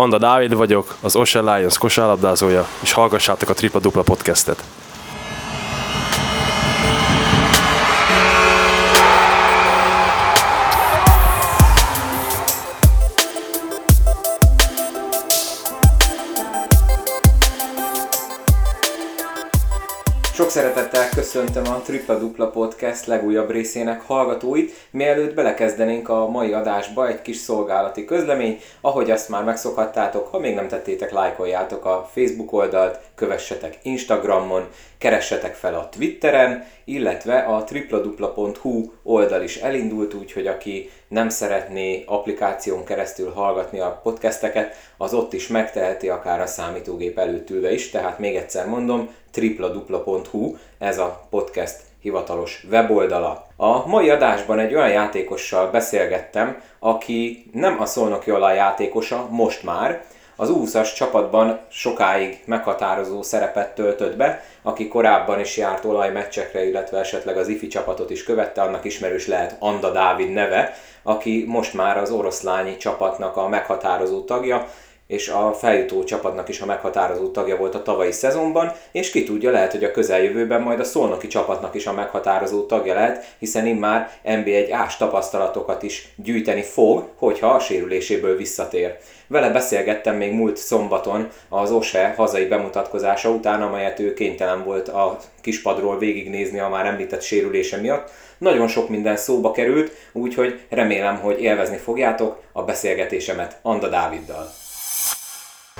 Anda Dávid vagyok, az Ocean Lions kosárlabdázója, és hallgassátok a Tripla Dupla podcastet. Köszöntöm a Tripla Dupla Podcast legújabb részének hallgatóit. Mielőtt belekezdenénk a mai adásba, egy kis szolgálati közlemény. Ahogy azt már megszokhattátok, ha még nem tettétek, lájkoljátok a Facebook oldalt, kövessetek Instagramon, keressetek fel a Twitteren, illetve a tripladupla.hu oldal is elindult, úgyhogy aki nem szeretné applikáción keresztül hallgatni a podcasteket, az ott is megteheti, akár a számítógép előtt ülve is. Tehát még egyszer mondom, tripladupla.hu, ez a podcast hivatalos weboldala. A mai adásban egy olyan játékossal beszélgettem, aki nem a szolnoki olaj játékosa, most már, az 20 csapatban sokáig meghatározó szerepet töltött be, aki korábban is járt olajmeccsekre, illetve esetleg az ifi csapatot is követte, annak ismerős lehet Anda Dávid neve, aki most már az oroszlányi csapatnak a meghatározó tagja, és a feljutó csapatnak is a meghatározó tagja volt a tavalyi szezonban, és ki tudja, lehet, hogy a közeljövőben majd a szolnoki csapatnak is a meghatározó tagja lehet, hiszen immár NB1 ás tapasztalatokat is gyűjteni fog, hogyha a sérüléséből visszatér. Vele beszélgettem még múlt szombaton az OSE hazai bemutatkozása után, amelyet ő kénytelen volt a kispadról végignézni a már említett sérülése miatt. Nagyon sok minden szóba került, úgyhogy remélem, hogy élvezni fogjátok a beszélgetésemet Anda Dáviddal.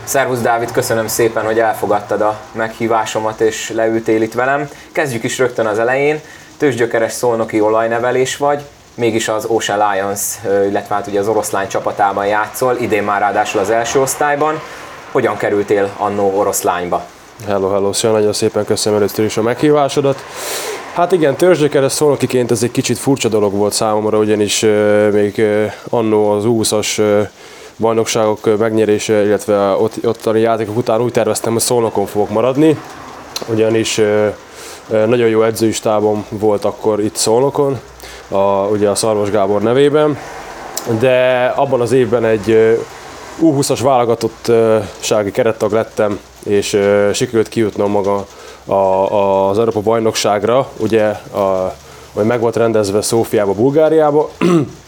Szervusz Dávid, köszönöm szépen, hogy elfogadtad a meghívásomat és leültél itt velem. Kezdjük is rögtön az elején. Tőzsgyökeres szolnoki olajnevelés vagy, mégis az Ocean Lions, illetve hát ugye az oroszlány csapatában játszol, idén már ráadásul az első osztályban. Hogyan kerültél annó oroszlányba? Hello, hello, szia, nagyon szépen köszönöm először is a meghívásodat. Hát igen, törzsgyökeres szolnokiként ez egy kicsit furcsa dolog volt számomra, ugyanis uh, még annó az 20-as uh, bajnokságok megnyerése, illetve ott, ottani játékok után úgy terveztem, hogy Szolnokon fogok maradni, ugyanis nagyon jó edzőistábom volt akkor itt Szolnokon, a, ugye a Szarvas Gábor nevében, de abban az évben egy U20-as válogatottsági kerettag lettem, és sikerült kijutnom maga a, a, az Európa bajnokságra, ugye a, vagy meg volt rendezve Szófiába, Bulgáriába,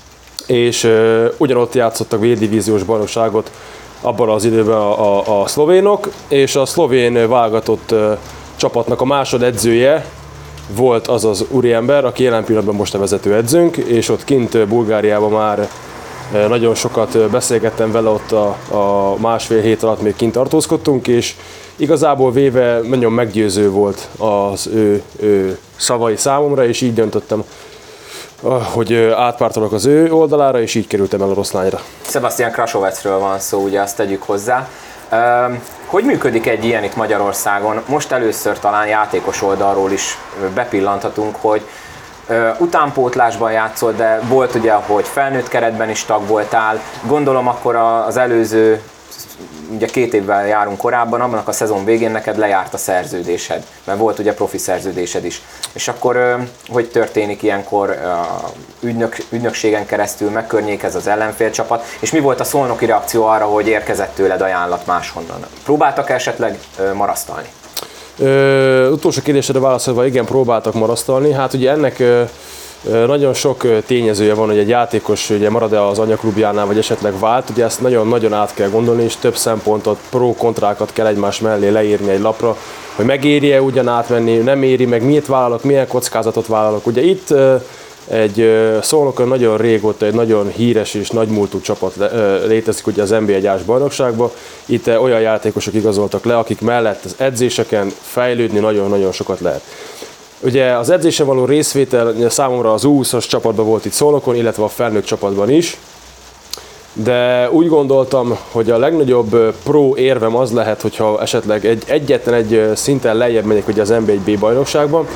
és uh, ugyanott játszottak V-divíziós bajnokságot abban az időben a, a, a szlovénok, és a szlovén válogatott uh, csapatnak a másod edzője volt az az úriember, aki jelen pillanatban most a vezető edzőnk, és ott kint Bulgáriában már nagyon sokat beszélgettem vele ott a, a másfél hét alatt még kint tartózkodtunk, és igazából véve nagyon meggyőző volt az ő, ő szavai számomra, és így döntöttem hogy átpártolok az ő oldalára, és így kerültem el a Roszlányra. Sebastian Krasovecről van szó, ugye azt tegyük hozzá. Hogy működik egy ilyen itt Magyarországon? Most először talán játékos oldalról is bepillanthatunk, hogy utánpótlásban játszol, de volt ugye, hogy felnőtt keretben is tag voltál. Gondolom akkor az előző ugye két évvel járunk korábban, abban a szezon végén neked lejárt a szerződésed, mert volt ugye profi szerződésed is. És akkor hogy történik ilyenkor ügynök, ügynökségen keresztül megkörnyékez az ellenfélcsapat, és mi volt a szolnoki reakció arra, hogy érkezett tőled ajánlat máshonnan? Próbáltak esetleg marasztalni? Ö, utolsó kérdésre válaszolva, igen, próbáltak marasztalni. Hát ugye ennek ö, nagyon sok tényezője van, hogy egy játékos ugye marad-e az anyaklubjánál, vagy esetleg vált, ugye ezt nagyon-nagyon át kell gondolni, és több szempontot, pro-kontrákat kell egymás mellé leírni egy lapra, hogy megéri-e ugyan átmenni, nem éri meg, miért vállalok, milyen kockázatot vállalok. Ugye itt egy szolnokon nagyon régóta egy nagyon híres és nagymúltú csapat létezik ugye az NBA ás bajnokságban. Itt olyan játékosok igazoltak le, akik mellett az edzéseken fejlődni nagyon-nagyon sokat lehet. Ugye az edzése való részvétel számomra az U20-as csapatban volt itt Szolnokon, illetve a felnőtt csapatban is. De úgy gondoltam, hogy a legnagyobb pro érvem az lehet, hogyha esetleg egy, egyetlen egy szinten lejjebb megyek ugye az NB1B bajnokságban,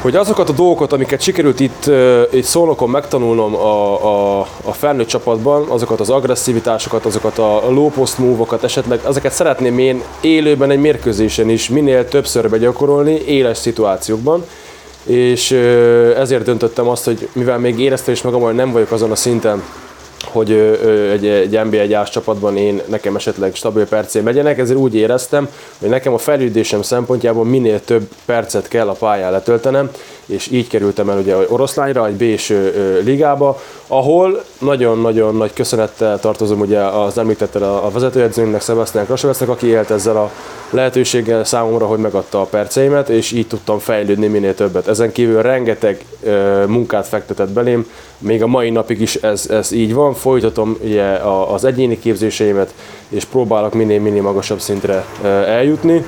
hogy azokat a dolgokat, amiket sikerült itt, itt szólokon megtanulnom a, a, a felnőtt csapatban, azokat az agresszivitásokat, azokat a low post move-okat, esetleg ezeket szeretném én élőben egy mérkőzésen is minél többször begyakorolni, éles szituációkban, és ezért döntöttem azt, hogy mivel még éreztem is magam, hogy nem vagyok azon a szinten, hogy egy, egy NB1 csapatban én nekem esetleg stabil percén megyenek, ezért úgy éreztem, hogy nekem a fejlődésem szempontjából minél több percet kell a pályán letöltenem, és így kerültem el ugye oroszlányra, egy b ligába, ahol nagyon-nagyon nagy köszönettel tartozom ugye az említettel a vezetőedzőnknek, Sebastian Krasovecnek, aki élt ezzel a lehetőséggel számomra, hogy megadta a perceimet, és így tudtam fejlődni minél többet. Ezen kívül rengeteg munkát fektetett belém, még a mai napig is ez, ez így van, folytatom ugye az egyéni képzéseimet, és próbálok minél-minél magasabb szintre eljutni,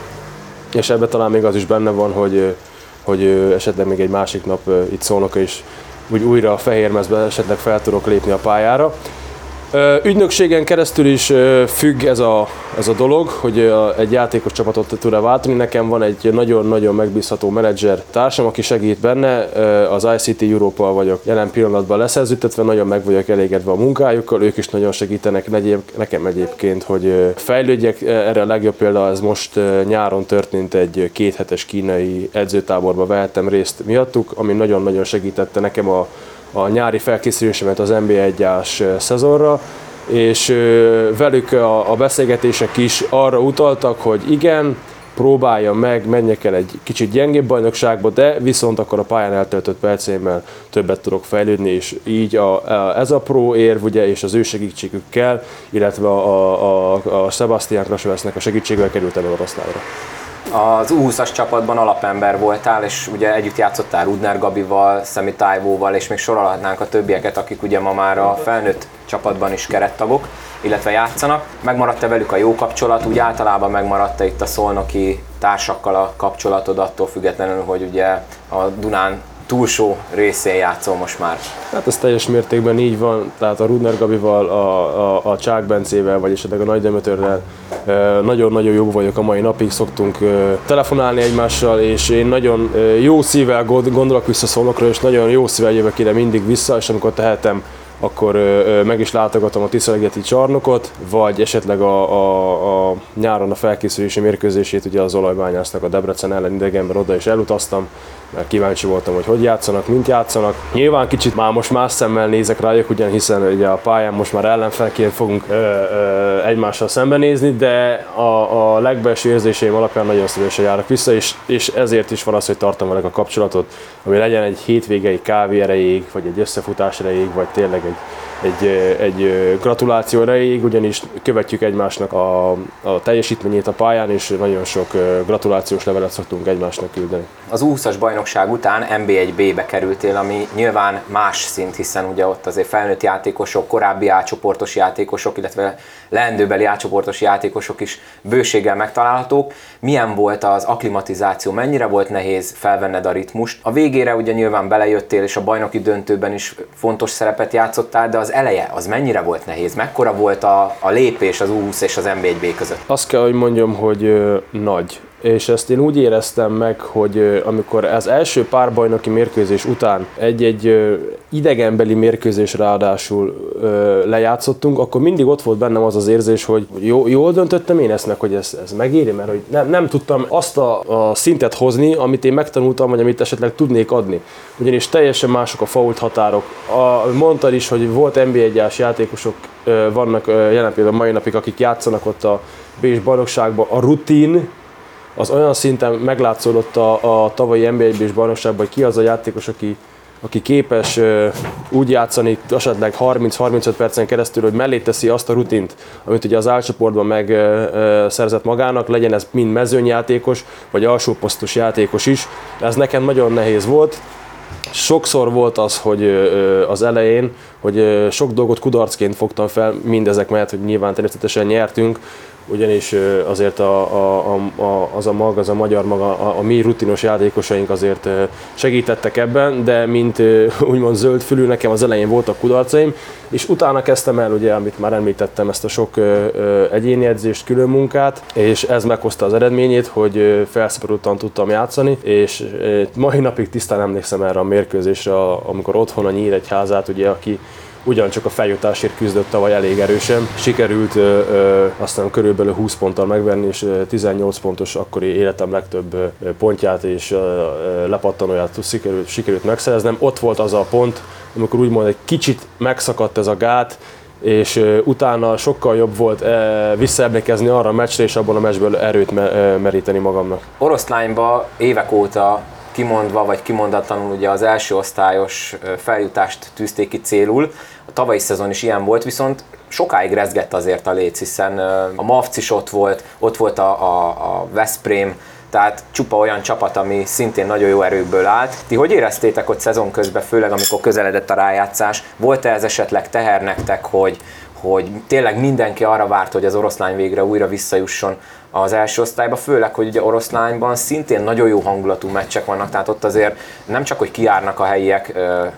és ebben talán még az is benne van, hogy, hogy esetleg még egy másik nap itt szólnak is úgy újra a fehérmezbe esetleg fel tudok lépni a pályára. Ügynökségen keresztül is függ ez a, ez a dolog, hogy egy játékos csapatot tud-e váltani. Nekem van egy nagyon-nagyon megbízható menedzser társam, aki segít benne. Az ICT Európa vagyok jelen pillanatban leszerződtetve, nagyon meg vagyok elégedve a munkájukkal, ők is nagyon segítenek nekem egyébként, hogy fejlődjek. Erre a legjobb példa, ez most nyáron történt egy kéthetes kínai edzőtáborba vehettem részt miattuk, ami nagyon-nagyon segítette nekem a a nyári felkészülésemet az NB1-ás szezonra, és velük a, a beszélgetések is arra utaltak, hogy igen, próbálja meg, menjek el egy kicsit gyengébb bajnokságba, de viszont akkor a pályán eltöltött percémmel többet tudok fejlődni, és így a, a, ez a pro érv, ugye, és az ő segítségükkel, illetve a, a, a, Sebastian Krasovesznek a segítségével kerültem el oroszlányra. Az U20-as csapatban alapember voltál, és ugye együtt játszottál Rudner Gabival, Szemi Tájvóval, és még sorolhatnánk a többieket, akik ugye ma már a felnőtt csapatban is kerettagok, illetve játszanak. Megmaradt-e velük a jó kapcsolat, úgy általában megmaradt-e itt a szolnoki társakkal a kapcsolatod attól függetlenül, hogy ugye a Dunán túlsó részén játszol most már. Hát ez teljes mértékben így van, tehát a Rudner Gabival, a, a, a Csák Bencével, vagy esetleg a Nagy Demetörrel nagyon-nagyon jó vagyok a mai napig, szoktunk telefonálni egymással, és én nagyon jó szívvel gondolok vissza szólokra, és nagyon jó szívvel jövök ide mindig vissza, és amikor tehetem, akkor meg is látogatom a Tiszalegeti csarnokot, vagy esetleg a, a, a nyáron a felkészülési mérkőzését ugye az olajbányásznak a Debrecen ellen idegenben oda is elutaztam, mert kíváncsi voltam, hogy hogy játszanak, mint játszanak. Nyilván kicsit már most más szemmel nézek rájuk, ugyan hiszen ugye a pályán most már ellenfelként fogunk ö, ö, egymással szembenézni, de a, a legbelső érzéseim alapján nagyon szívesen járok vissza, és, és ezért is van az, hogy tartom velük a kapcsolatot, ami legyen egy hétvégei kávé erejéig, vagy egy összefutás erejéig, vagy tényleg egy egy, egy gratuláció erejéig, ugyanis követjük egymásnak a, a teljesítményét a pályán, és nagyon sok gratulációs levelet szoktunk egymásnak küldeni. Az 20-as bajnokság után NB1B-be kerültél, ami nyilván más szint, hiszen ugye ott azért felnőtt játékosok, korábbi átcsoportos játékosok, illetve leendőbeli átcsoportos játékosok is bőséggel megtalálhatók. Milyen volt az aklimatizáció, mennyire volt nehéz felvenned a ritmust? A végére ugye nyilván belejöttél, és a bajnoki döntőben is fontos szerepet játszottál, de az eleje az mennyire volt nehéz? Mekkora volt a, a lépés az U20 és az NB1B között? Azt kell, hogy mondjam, hogy ö, nagy és ezt én úgy éreztem meg, hogy amikor az első párbajnoki mérkőzés után egy-egy idegenbeli mérkőzés ráadásul lejátszottunk, akkor mindig ott volt bennem az az érzés, hogy jó, jól döntöttem én ezt meg, hogy ez, ez megéri, mert hogy nem, nem tudtam azt a, a szintet hozni, amit én megtanultam, vagy amit esetleg tudnék adni. Ugyanis teljesen mások a fault határok. A, mondtad is, hogy volt NBA-gyás játékosok, vannak jelen például mai napig, akik játszanak ott a Bécs bajnokságban. A rutin, az olyan szinten meglátszódott a, a tavalyi NBA-s bajnokságban, hogy ki az a játékos, aki, aki képes uh, úgy játszani esetleg 30-35 percen keresztül, hogy mellé teszi azt a rutint, amit ugye az álcsoportban megszerzett magának, legyen ez mind mezőnyjátékos, vagy alsó posztos játékos is. Ez nekem nagyon nehéz volt. Sokszor volt az, hogy az elején, hogy sok dolgot kudarcként fogtam fel, mindezek mellett, hogy nyilván természetesen nyertünk, ugyanis azért a, a, a, az a mag, az a magyar maga, a, a mi rutinos játékosaink azért segítettek ebben, de mint úgymond zöld fülű, nekem az elején voltak kudarcaim, és utána kezdtem el, ugye, amit már említettem, ezt a sok egyéni edzést, külön munkát, és ez meghozta az eredményét, hogy felszabadultan tudtam játszani, és mai napig tisztán emlékszem erre a mérkőzésre, amikor otthon a Nyíregyházát, ugye, aki ugyancsak a feljutásért küzdött tavaly elég erősen. Sikerült ö, ö, aztán körülbelül 20 ponttal megvenni, és 18 pontos akkori életem legtöbb pontját és ö, lepattanóját sikerült, sikerült megszereznem. Ott volt az a pont, amikor úgymond egy kicsit megszakadt ez a gát, és ö, utána sokkal jobb volt ö, visszaemlékezni arra a meccsre, és abban a meccsből erőt me- ö, meríteni magamnak. Oroszlányba évek óta kimondva vagy kimondatlanul ugye az első osztályos feljutást tűzték ki célul. A tavalyi szezon is ilyen volt, viszont sokáig rezgett azért a léc, hiszen a Mavc is ott volt, ott volt a, a, a Veszprém, tehát csupa olyan csapat, ami szintén nagyon jó erőkből állt. Ti hogy éreztétek ott szezon közben, főleg amikor közeledett a rájátszás? Volt-e ez esetleg teher nektek, hogy, hogy tényleg mindenki arra várt, hogy az oroszlány végre újra visszajusson az első osztályba, főleg, hogy ugye oroszlányban szintén nagyon jó hangulatú meccsek vannak, tehát ott azért nem csak, hogy kiárnak a helyiek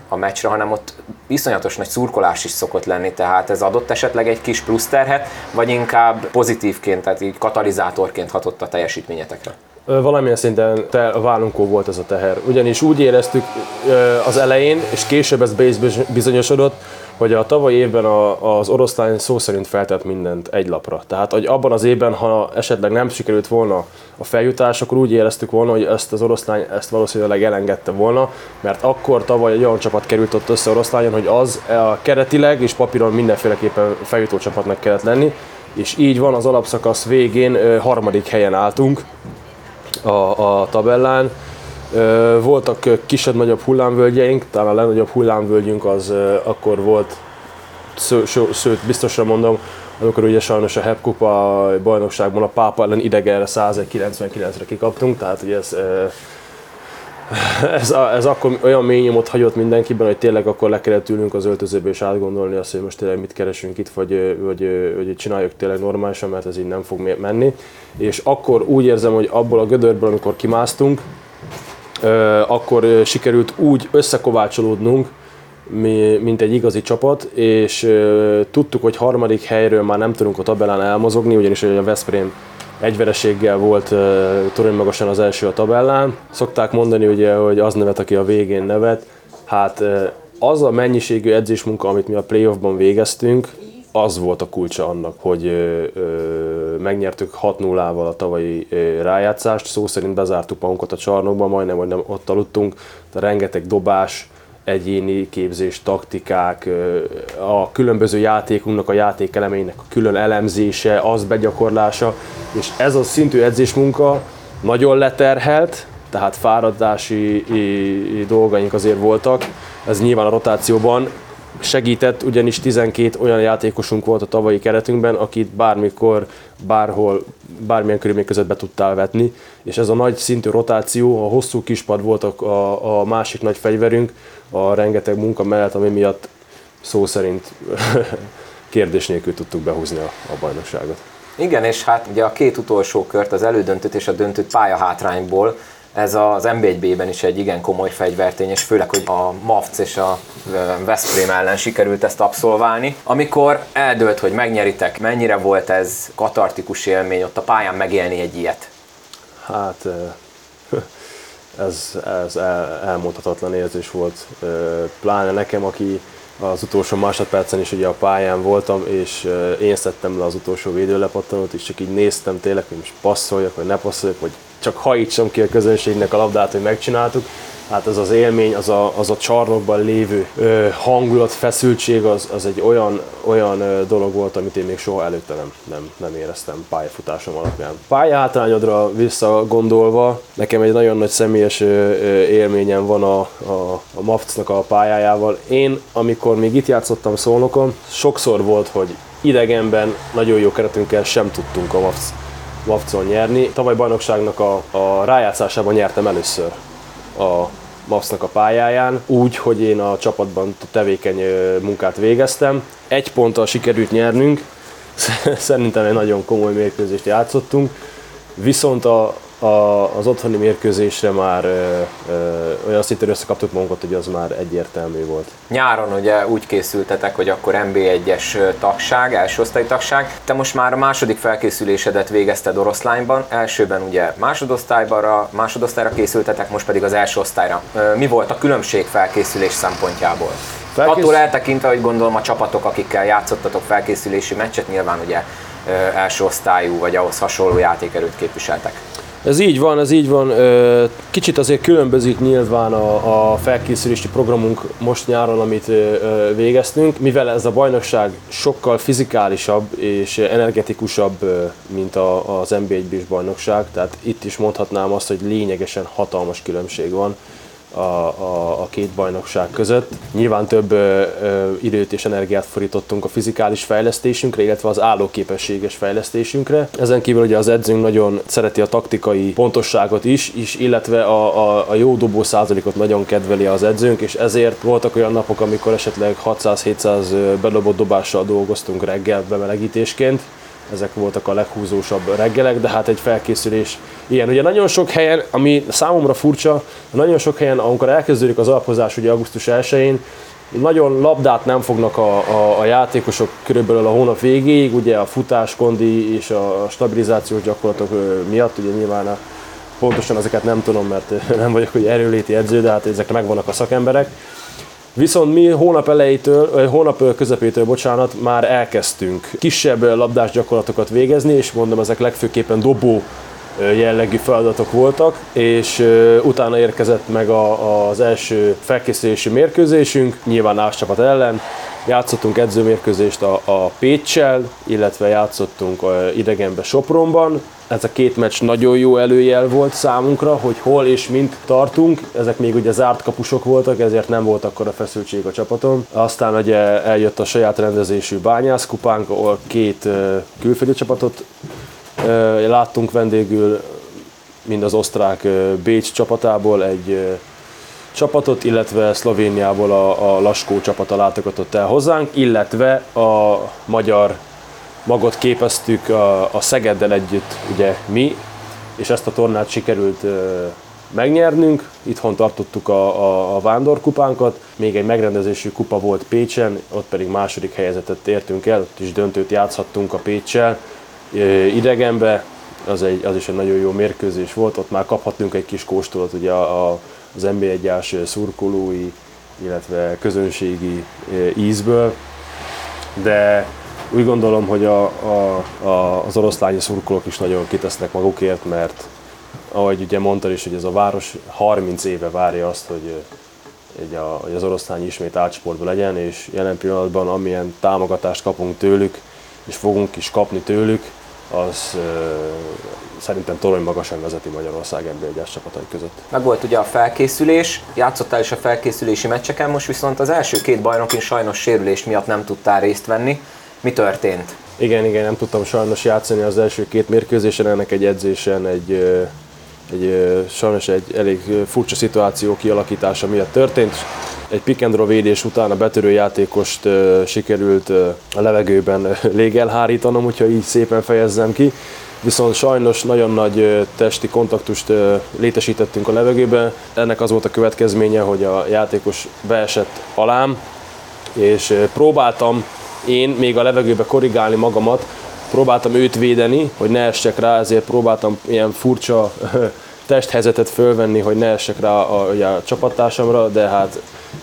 a meccsre, hanem ott iszonyatos nagy szurkolás is szokott lenni, tehát ez adott esetleg egy kis plusz terhet, vagy inkább pozitívként, tehát így katalizátorként hatott a teljesítményetekre? Valamilyen szinten te, a vállunkon volt ez a teher. Ugyanis úgy éreztük az elején, és később ez bizonyosodott, hogy a tavalyi évben a, az oroszlány szó szerint feltett mindent egy lapra. Tehát, hogy abban az évben, ha esetleg nem sikerült volna a feljutás, akkor úgy éreztük volna, hogy ezt az oroszlány ezt valószínűleg elengedte volna, mert akkor tavaly egy olyan csapat került ott össze oroszlányon, hogy az a keretileg és papíron mindenféleképpen feljutó csapatnak kellett lenni, és így van, az alapszakasz végén harmadik helyen álltunk, a, a tabellán. Voltak kisebb-nagyobb hullámvölgyeink, talán a legnagyobb hullámvölgyünk az akkor volt, sző, ső, sőt biztosra mondom, amikor ugye sajnos a HEP bajnokságban a Pápa ellen idegenre 199-re kikaptunk, tehát ugye ez, ez, ez akkor olyan mély nyomot hagyott mindenkiben, hogy tényleg akkor le kellett ülnünk az öltözőbe és átgondolni azt, hogy most tényleg mit keresünk itt, vagy, vagy, vagy csináljuk tényleg normálisan, mert ez így nem fog menni. És akkor úgy érzem, hogy abból a gödörből, amikor kimásztunk, akkor ö, sikerült úgy összekovácsolódnunk, mi, mint egy igazi csapat, és ö, tudtuk, hogy harmadik helyről már nem tudunk a tabellán elmozogni, ugyanis a Veszprém egy vereséggel volt uh, torony magasan az első a tabellán. Szokták mondani ugye, hogy az nevet, aki a végén nevet. Hát ö, az a mennyiségű edzésmunka, amit mi a playoffban végeztünk, az volt a kulcsa annak, hogy ö, ö, megnyertük 6-0-val a tavalyi ö, rájátszást, szó szerint bezártuk magunkat a csarnokba, majdnem, hogy nem ott aludtunk, de rengeteg dobás, egyéni képzés, taktikák, ö, a különböző játékunknak, a játékelemeinek a külön elemzése, az begyakorlása, és ez a szintű edzésmunka nagyon leterhelt, tehát fáradási dolgaink azért voltak, ez nyilván a rotációban segített, ugyanis 12 olyan játékosunk volt a tavalyi keretünkben, akit bármikor, bárhol, bármilyen körülmények között be tudtál vetni, és ez a nagy szintű rotáció, a hosszú kispad volt a, a, a másik nagy fegyverünk, a rengeteg munka mellett, ami miatt szó szerint kérdés nélkül tudtuk behúzni a, a bajnokságot. Igen, és hát ugye a két utolsó kört, az elődöntőt és a döntőt pályahátrányból, ez az NB1B-ben is egy igen komoly fegyvertény, és főleg, hogy a Mavc és a Veszprém ellen sikerült ezt abszolválni. Amikor eldőlt, hogy megnyeritek, mennyire volt ez katartikus élmény ott a pályán megélni egy ilyet? Hát ez, ez el, elmondhatatlan érzés volt, pláne nekem, aki az utolsó másodpercen is ugye a pályán voltam, és én szedtem le az utolsó védőlepattanót, és csak így néztem tényleg, hogy most passzoljak, vagy ne passzoljak, vagy csak hajítsam ki a közönségnek a labdát, hogy megcsináltuk. Hát ez az élmény, az a, az a csarnokban lévő ö, hangulat, feszültség, az, az egy olyan, olyan ö, dolog volt, amit én még soha előtte nem, nem, nem éreztem pályafutásom alapján. Pályahátrányodra visszagondolva, nekem egy nagyon nagy személyes ö, ö, élményem van a, a, a MAFC-nak a pályájával. Én, amikor még itt játszottam Szolnokon, sokszor volt, hogy idegenben nagyon jó keretünkkel sem tudtunk a MAFC Mavcon nyerni. Tavaly bajnokságnak a, a rájátszásában nyertem először a MAFC-nak a pályáján, úgy, hogy én a csapatban tevékeny munkát végeztem. Egy ponttal sikerült nyernünk, szerintem egy nagyon komoly mérkőzést játszottunk, viszont a, a, az otthoni mérkőzésre már ö, ö, olyan szinten összekaptuk magunkat, hogy az már egyértelmű volt. Nyáron ugye úgy készültetek, hogy akkor MB1-es tagság, első osztály tagság. Te most már a második felkészülésedet végezted oroszlányban, elsőben ugye másodosztályra, másodosztályra készültetek, most pedig az első osztályra. Mi volt a különbség felkészülés szempontjából? Felkész- Attól eltekintve, hogy gondolom a csapatok, akikkel játszottatok felkészülési meccset, nyilván ugye első osztályú vagy ahhoz hasonló játékerőt képviseltek. Ez így van, ez így van. Kicsit azért különbözik nyilván a, felkészülési programunk most nyáron, amit végeztünk, mivel ez a bajnokság sokkal fizikálisabb és energetikusabb, mint az NB1-es bajnokság, tehát itt is mondhatnám azt, hogy lényegesen hatalmas különbség van a, a, a két bajnokság között. Nyilván több ö, ö, időt és energiát fordítottunk a fizikális fejlesztésünkre, illetve az állóképességes fejlesztésünkre. Ezen kívül ugye az edzőnk nagyon szereti a taktikai pontosságot is, is illetve a, a, a jó dobó százalékot nagyon kedveli az edzőnk, és ezért voltak olyan napok, amikor esetleg 600-700 bedobott dobással dolgoztunk reggel bemelegítésként, ezek voltak a leghúzósabb reggelek, de hát egy felkészülés ilyen. Ugye nagyon sok helyen, ami számomra furcsa, nagyon sok helyen, amikor elkezdődik az alapozás ugye augusztus 1-én, nagyon labdát nem fognak a, a, a játékosok körülbelül a hónap végéig, ugye a futás, kondi és a stabilizációs gyakorlatok miatt, ugye nyilván a, pontosan ezeket nem tudom, mert nem vagyok hogy erőléti edző, de hát ezek megvannak a szakemberek. Viszont mi hónap elejétől, hónap közepétől, bocsánat, már elkezdtünk kisebb labdás gyakorlatokat végezni, és mondom, ezek legfőképpen dobó jellegű feladatok voltak, és utána érkezett meg a, az első felkészülési mérkőzésünk, nyilván Ás csapat ellen, játszottunk edzőmérkőzést a, a Pécsel, illetve játszottunk idegenbe Sopronban. Ez a két meccs nagyon jó előjel volt számunkra, hogy hol és mint tartunk. Ezek még ugye zárt kapusok voltak, ezért nem volt akkor a feszültség a csapaton. Aztán ugye eljött a saját rendezésű bányászkupánk, ahol két külföldi csapatot láttunk vendégül, mind az osztrák Bécs csapatából egy csapatot, illetve Szlovéniából a, a Laskó csapata látogatott el hozzánk, illetve a magyar magot képeztük a, a Szegeddel együtt, ugye mi, és ezt a tornát sikerült ö, megnyernünk. Itthon tartottuk a, a, a vándorkupánkat, még egy megrendezésű kupa volt Pécsen, ott pedig második helyezetet értünk el, ott is döntőt játszhattunk a Pécsel. Ö, idegenbe, az, egy, az is egy nagyon jó mérkőzés volt, ott már kaphattunk egy kis kóstolat ugye a, a, az NB1-ás szurkolói, illetve közönségi ízből, de úgy gondolom, hogy a, a, a, az oroszlányi szurkolók is nagyon kitesznek magukért, mert ahogy ugye mondtad is, hogy ez a város 30 éve várja azt, hogy, hogy, a, hogy az oroszlány ismét átsportban legyen, és jelen pillanatban amilyen támogatást kapunk tőlük, és fogunk is kapni tőlük, az ö, szerintem torony magasan vezeti Magyarország nb 1 csapatai között. Meg volt ugye a felkészülés, játszottál is a felkészülési meccseken, most viszont az első két bajnokin sajnos sérülés miatt nem tudtál részt venni. Mi történt? Igen, igen, nem tudtam sajnos játszani az első két mérkőzésen, ennek egy edzésen egy, egy sajnos egy elég furcsa szituáció kialakítása miatt történt. Egy pick and roll védés után a betörő játékost sikerült a levegőben légelhárítanom, hogyha így szépen fejezzem ki. Viszont sajnos nagyon nagy testi kontaktust létesítettünk a levegőben. Ennek az volt a következménye, hogy a játékos beesett alám, és próbáltam én még a levegőbe korrigálni magamat, próbáltam őt védeni, hogy ne essek rá, ezért próbáltam ilyen furcsa testhelyzetet fölvenni, hogy ne essek rá a, a csapattársamra, de hát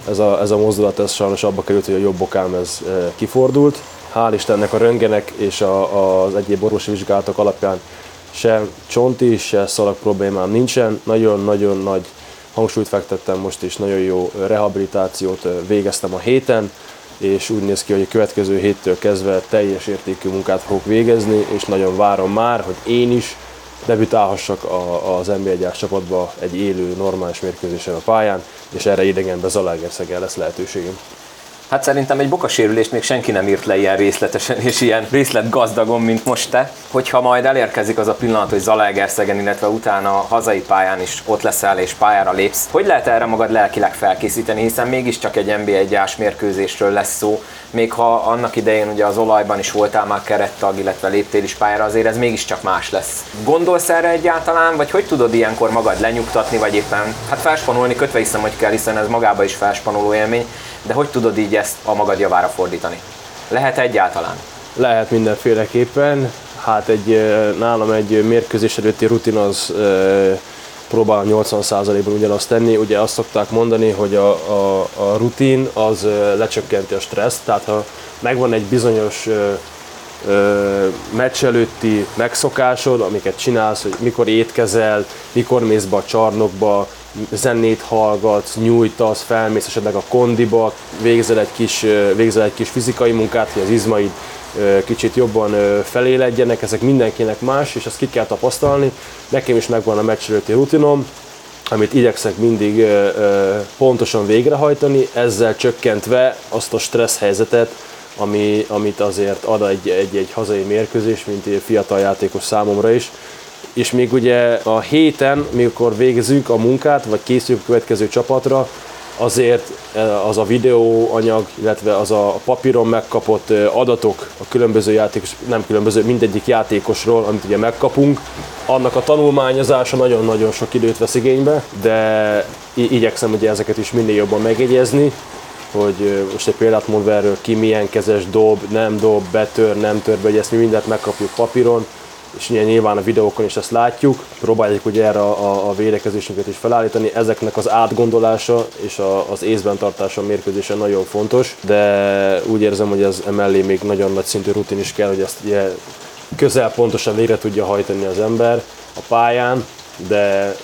ez a, ez a mozdulat ez sajnos abba került, hogy a jobb bokám ez e, kifordult. Hál' Istennek a röngenek és a, az egyéb orvosi vizsgálatok alapján se csonti, se szalag problémám nincsen. Nagyon-nagyon nagy hangsúlyt fektettem most is, nagyon jó rehabilitációt végeztem a héten, és úgy néz ki, hogy a következő héttől kezdve teljes értékű munkát fogok végezni, és nagyon várom már, hogy én is debütálhassak a, az NB1 csapatba egy élő, normális mérkőzésen a pályán, és erre idegenben Zalaegerszegen lesz lehetőségem. Hát szerintem egy bokasérülést még senki nem írt le ilyen részletesen és ilyen részletgazdagon, mint most te. Hogyha majd elérkezik az a pillanat, hogy Zalaegerszegen, illetve utána a hazai pályán is ott leszel és pályára lépsz, hogy lehet erre magad lelkileg felkészíteni, hiszen mégiscsak egy NB1-ás mérkőzésről lesz szó, még ha annak idején ugye az olajban is voltál már kerettag, illetve léptél is pályára, azért ez mégiscsak más lesz. Gondolsz erre egyáltalán, vagy hogy tudod ilyenkor magad lenyugtatni, vagy éppen hát felspanolni, kötve hiszem, hogy kell, hiszen ez magába is felspanoló élmény, de hogy tudod így ezt a magad javára fordítani? Lehet egyáltalán? Lehet mindenféleképpen. Hát egy, nálam egy mérkőzés előtti rutin az próbál 80%-ban ugyanazt tenni. Ugye azt szokták mondani, hogy a, a, a rutin az lecsökkenti a stresszt, tehát ha megvan egy bizonyos ö, meccs előtti megszokásod, amiket csinálsz, hogy mikor étkezel, mikor mész be a csarnokba, zenét hallgatsz, nyújtasz, felmész esetleg a kondiba, végzel egy kis, végzel egy kis fizikai munkát, hogy az izmaid kicsit jobban feléledjenek, ezek mindenkinek más, és ezt ki kell tapasztalni. Nekem is megvan a meccs előtti rutinom, amit igyekszek mindig pontosan végrehajtani, ezzel csökkentve azt a stressz helyzetet, ami, amit azért ad egy, egy, egy hazai mérkőzés, mint egy fiatal játékos számomra is. És még ugye a héten, mikor végzünk a munkát, vagy készülünk a következő csapatra, azért az a videóanyag, illetve az a papíron megkapott adatok a különböző játékos, nem különböző, mindegyik játékosról, amit ugye megkapunk, annak a tanulmányozása nagyon-nagyon sok időt vesz igénybe, de igyekszem ugye ezeket is minél jobban megjegyezni, hogy most egy példát mondva erről, ki milyen kezes dob, nem dob, betör, nem tör, hogy ezt mi mindent megkapjuk papíron, és nyilván a videókon is ezt látjuk, próbáljuk ugye erre a, a, a védekezésünket is felállítani, ezeknek az átgondolása és a, az észben tartása a mérkőzésen nagyon fontos, de úgy érzem, hogy ez emellé még nagyon nagy szintű rutin is kell, hogy ezt ugye közel pontosan végre tudja hajtani az ember a pályán, de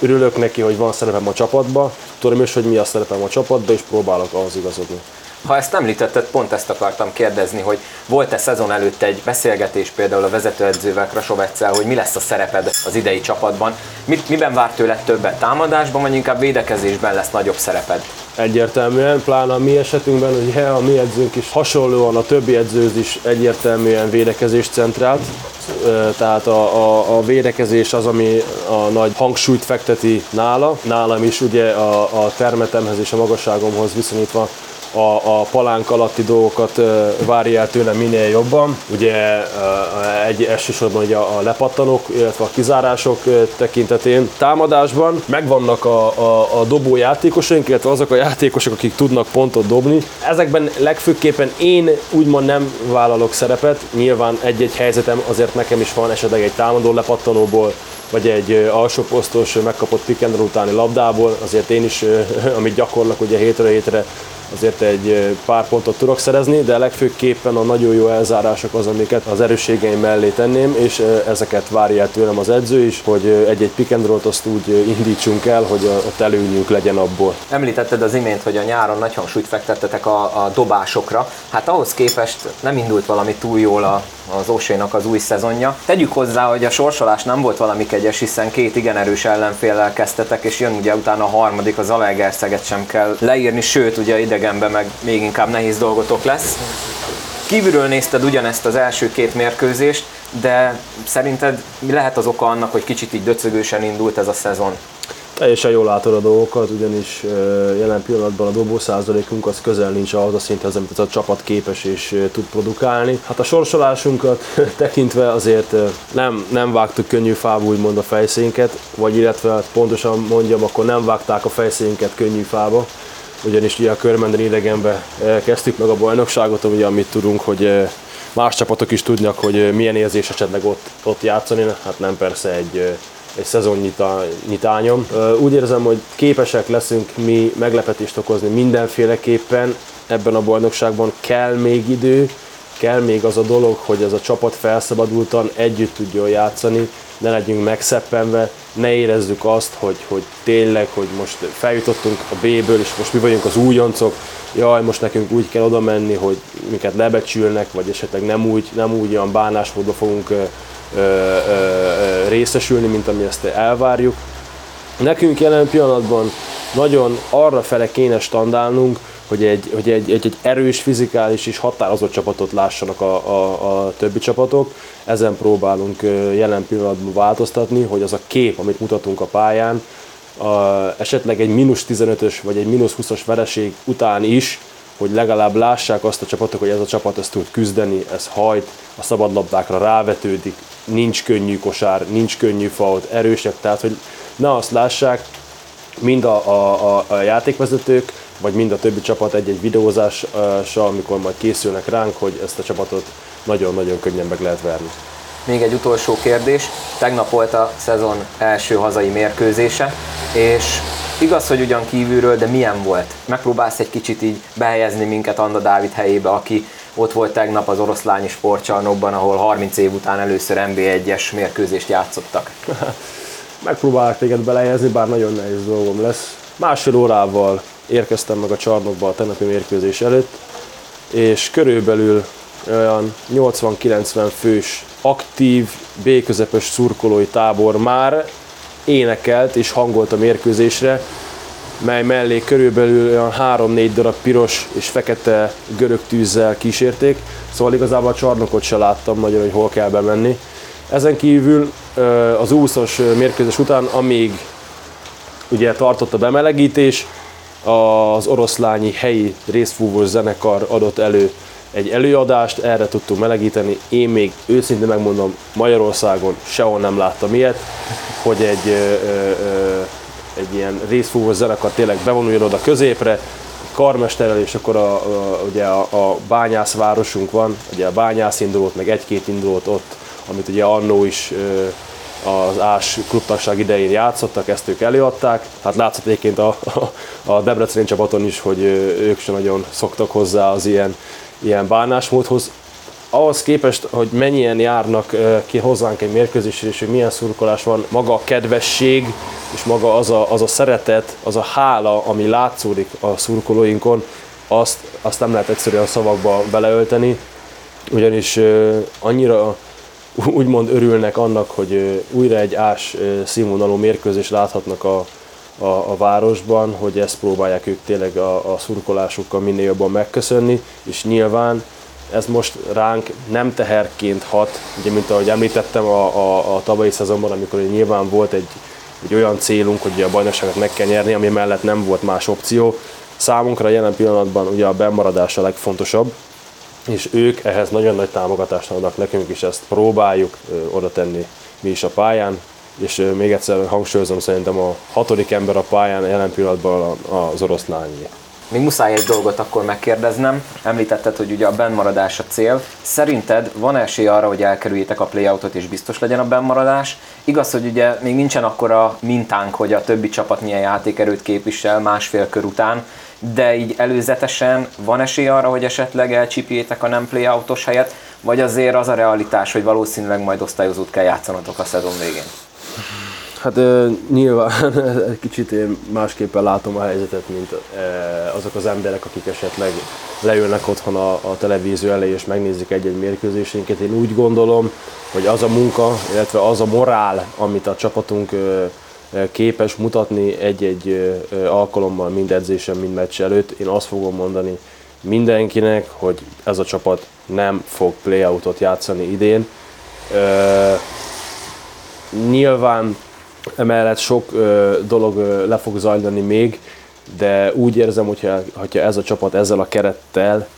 örülök neki, hogy van szerepem a csapatba, tudom is, hogy mi a szerepem a csapatba, és próbálok ahhoz igazodni. Ha ezt említetted, pont ezt akartam kérdezni, hogy volt-e szezon előtt egy beszélgetés például a vezetőedzővel, Krasovetszel, hogy mi lesz a szereped az idei csapatban, Mit, miben vár tőled többet, támadásban, vagy inkább védekezésben lesz nagyobb szereped? Egyértelműen, pláne a mi esetünkben, hogy a mi edzőnk is hasonlóan a többi edzőz is egyértelműen védekezés centrált, tehát a, a, a védekezés az, ami a nagy hangsúlyt fekteti nála. Nálam is ugye a, a termetemhez és a magasságomhoz viszonyítva a, a palánk alatti dolgokat várja el tőlem minél jobban. Ugye egy elsősorban ugye a lepattanók, illetve a kizárások tekintetén. Támadásban megvannak a, a, a dobó játékosaink, illetve azok a játékosok, akik tudnak pontot dobni. Ezekben legfőképpen én úgymond nem vállalok szerepet, nyilván egy-egy helyzetem azért nekem is van esetleg egy támadó lepattanóból, vagy egy alsó posztos megkapott pick utáni labdából, azért én is, amit gyakorlak ugye hétre hétre, azért egy pár pontot tudok szerezni, de legfőképpen a nagyon jó elzárások az, amiket az erősségeim mellé tenném, és ezeket várja el tőlem az edző is, hogy egy-egy pick and azt úgy indítsunk el, hogy ott előnyünk legyen abból. Említetted az imént, hogy a nyáron nagy hangsúlyt fektettetek a, a dobásokra. Hát ahhoz képest nem indult valami túl jól a, az Osénak az új szezonja. Tegyük hozzá, hogy a sorsolás nem volt valami kegyes, hiszen két igen erős ellenféllel kezdtetek, és jön ugye utána a harmadik, az Alegerszeget sem kell leírni, sőt ugye idegenben meg még inkább nehéz dolgotok lesz. Kívülről nézted ugyanezt az első két mérkőzést, de szerinted mi lehet az oka annak, hogy kicsit így döcögősen indult ez a szezon? Teljesen jól látod a dolgokat, ugyanis jelen pillanatban a dobó százalékunk az közel nincs ahhoz a szinthez, amit ez a csapat képes és tud produkálni. Hát a sorsolásunkat tekintve azért nem, nem vágtuk könnyű fába úgymond a fejszénket, vagy illetve hát pontosan mondjam, akkor nem vágták a fejszénket könnyű fába, ugyanis ugye a körmenden idegenbe kezdtük meg a bajnokságot, ugye amit tudunk, hogy más csapatok is tudnak, hogy milyen érzés esetleg ott, ott játszani, hát nem persze egy egy szezonnyitányom. Úgy érzem, hogy képesek leszünk mi meglepetést okozni mindenféleképpen ebben a bajnokságban. Kell még idő, kell még az a dolog, hogy ez a csapat felszabadultan együtt tudjon játszani, ne legyünk megszeppenve, ne érezzük azt, hogy, hogy tényleg, hogy most feljutottunk a B-ből, és most mi vagyunk az újoncok, jaj, most nekünk úgy kell oda menni, hogy minket lebecsülnek, vagy esetleg nem úgy, nem úgy olyan bánásmódba fogunk ö, ö, részesülni, mint ami ezt elvárjuk. Nekünk jelen pillanatban nagyon arra fele kéne standálnunk, hogy egy, hogy egy, egy, egy erős, fizikális és határozott csapatot lássanak a, a, a többi csapatok. Ezen próbálunk jelen pillanatban változtatni, hogy az a kép, amit mutatunk a pályán, a, esetleg egy mínusz 15-ös vagy egy mínusz 20-as vereség után is hogy legalább lássák azt a csapatok, hogy ez a csapat ezt tud küzdeni, ez hajt, a szabadlabdákra rávetődik, nincs könnyű kosár, nincs könnyű fault, erősek, tehát hogy ne azt lássák, mind a, a, a, a játékvezetők, vagy mind a többi csapat egy-egy videózással, amikor majd készülnek ránk, hogy ezt a csapatot nagyon-nagyon könnyen meg lehet verni. Még egy utolsó kérdés. Tegnap volt a szezon első hazai mérkőzése, és Igaz, hogy ugyan kívülről, de milyen volt? Megpróbálsz egy kicsit így behelyezni minket Anda Dávid helyébe, aki ott volt tegnap az oroszlányi sportcsarnokban, ahol 30 év után először NB1-es mérkőzést játszottak. Megpróbálok téged belehelyezni, bár nagyon nehéz dolgom lesz. Másfél órával érkeztem meg a csarnokba a tegnapi mérkőzés előtt, és körülbelül olyan 80-90 fős aktív, B-közepes szurkolói tábor már énekelt és hangolt a mérkőzésre, mely mellé körülbelül olyan 3-4 darab piros és fekete görög tűzzel kísérték, szóval igazából a csarnokot se láttam nagyon, hogy hol kell bemenni. Ezen kívül az úszos mérkőzés után, amíg ugye tartott a bemelegítés, az oroszlányi helyi részfúvós zenekar adott elő egy előadást, erre tudtunk melegíteni. Én még őszintén megmondom, Magyarországon sehol nem láttam ilyet, hogy egy, ö, ö, egy ilyen részfúvós zenekar tényleg bevonuljon oda középre, karmesterrel, és akkor a, a, ugye a, a bányászvárosunk van, ugye a bányász indulót, meg egy-két indulót ott, amit ugye annó is ö, az Ás klubtagság idején játszottak, ezt ők előadták. Hát látszott egyébként a, a, a Debreceni csapaton is, hogy ők sem nagyon szoktak hozzá az ilyen, ilyen bánásmódhoz. Ahhoz képest, hogy mennyien járnak ki hozzánk egy mérkőzésre, és hogy milyen szurkolás van, maga a kedvesség, és maga az a, az a szeretet, az a hála, ami látszódik a szurkolóinkon, azt, azt nem lehet egyszerűen szavakba beleölteni, ugyanis annyira úgymond örülnek annak, hogy újra egy ás színvonalú mérkőzés láthatnak a, a, a városban, hogy ezt próbálják ők tényleg a, a szurkolásukkal minél jobban megköszönni, és nyilván ez most ránk nem teherként hat, ugye mint ahogy említettem a, a, a tavalyi szezonban, amikor nyilván volt egy, egy olyan célunk, hogy a bajnokságot meg kell nyerni, ami mellett nem volt más opció. Számunkra jelen pillanatban ugye a bemaradás a legfontosabb, és ők ehhez nagyon nagy támogatást adnak nekünk, és ezt próbáljuk oda tenni mi is a pályán, és még egyszer hangsúlyozom, szerintem a hatodik ember a pályán jelen pillanatban az oroszlányi. Még muszáj egy dolgot akkor megkérdeznem. Említetted, hogy ugye a bennmaradás a cél. Szerinted van esély arra, hogy elkerüljétek a playoutot és biztos legyen a bennmaradás? Igaz, hogy ugye még nincsen akkora mintánk, hogy a többi csapat milyen játékerőt képvisel másfél kör után, de így előzetesen van esély arra, hogy esetleg elcsipjétek a nem playoutos helyet, vagy azért az a realitás, hogy valószínűleg majd osztályozót kell játszanatok a szezon végén? Hát nyilván kicsit én másképpen látom a helyzetet, mint azok az emberek, akik esetleg leülnek otthon a, a televízió elé és megnézik egy-egy mérkőzésünket. Én úgy gondolom, hogy az a munka, illetve az a morál, amit a csapatunk képes mutatni egy-egy alkalommal, mind edzésen, mind meccs előtt, én azt fogom mondani mindenkinek, hogy ez a csapat nem fog playoutot játszani idén. Nyilván emellett sok dolog le fog zajlani még, de úgy érzem, hogyha, hogyha ez a csapat ezzel a kerettel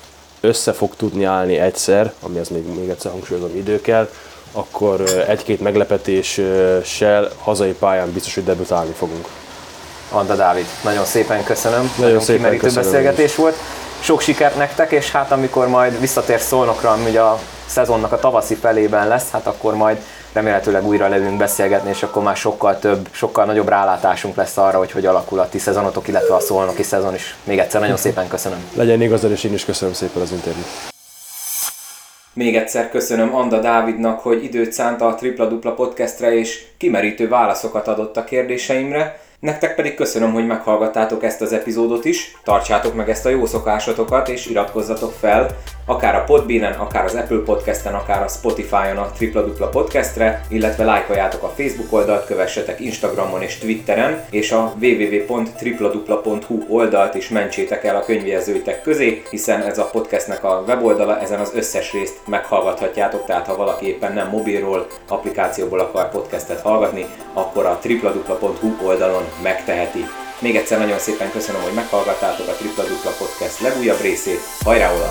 össze fog tudni állni egyszer, ami ez még, még egyszer hangsúlyozom idő kell, akkor egy-két meglepetéssel hazai pályán biztos, hogy debütálni fogunk. Anda Dávid, nagyon szépen köszönöm, nagyon, nagyon szépen kimerítő köszönöm beszélgetés is. volt. Sok sikert nektek, és hát amikor majd visszatér Szolnokra, ami ugye a szezonnak a tavaszi felében lesz, hát akkor majd remélhetőleg újra levünk beszélgetni, és akkor már sokkal több, sokkal nagyobb rálátásunk lesz arra, hogy hogy alakul a ti szezonotok, illetve a szolnoki szezon is. Még egyszer nagyon szépen köszönöm. Legyen igazad, és én is köszönöm szépen az interjút. Még egyszer köszönöm Anda Dávidnak, hogy időt szánta a Tripla Dupla podcastre és kimerítő válaszokat adott a kérdéseimre. Nektek pedig köszönöm, hogy meghallgattátok ezt az epizódot is, tartsátok meg ezt a jó szokásotokat, és iratkozzatok fel, akár a Podbean-en, akár az Apple Podcast-en, akár a Spotify-on a Tripla Dupla Podcastre, illetve lájkoljátok a Facebook oldalt, kövessetek Instagramon és Twitteren, és a www.tripladupla.hu oldalt is mentsétek el a könyvjelzőitek közé, hiszen ez a podcastnek a weboldala, ezen az összes részt meghallgathatjátok, tehát ha valaki éppen nem mobilról, applikációból akar podcastet hallgatni, akkor a tripladupla.hu oldalon megteheti. Még egyszer nagyon szépen köszönöm, hogy meghallgattátok a Tripla Dupla Podcast legújabb részét. Hajrá olaj!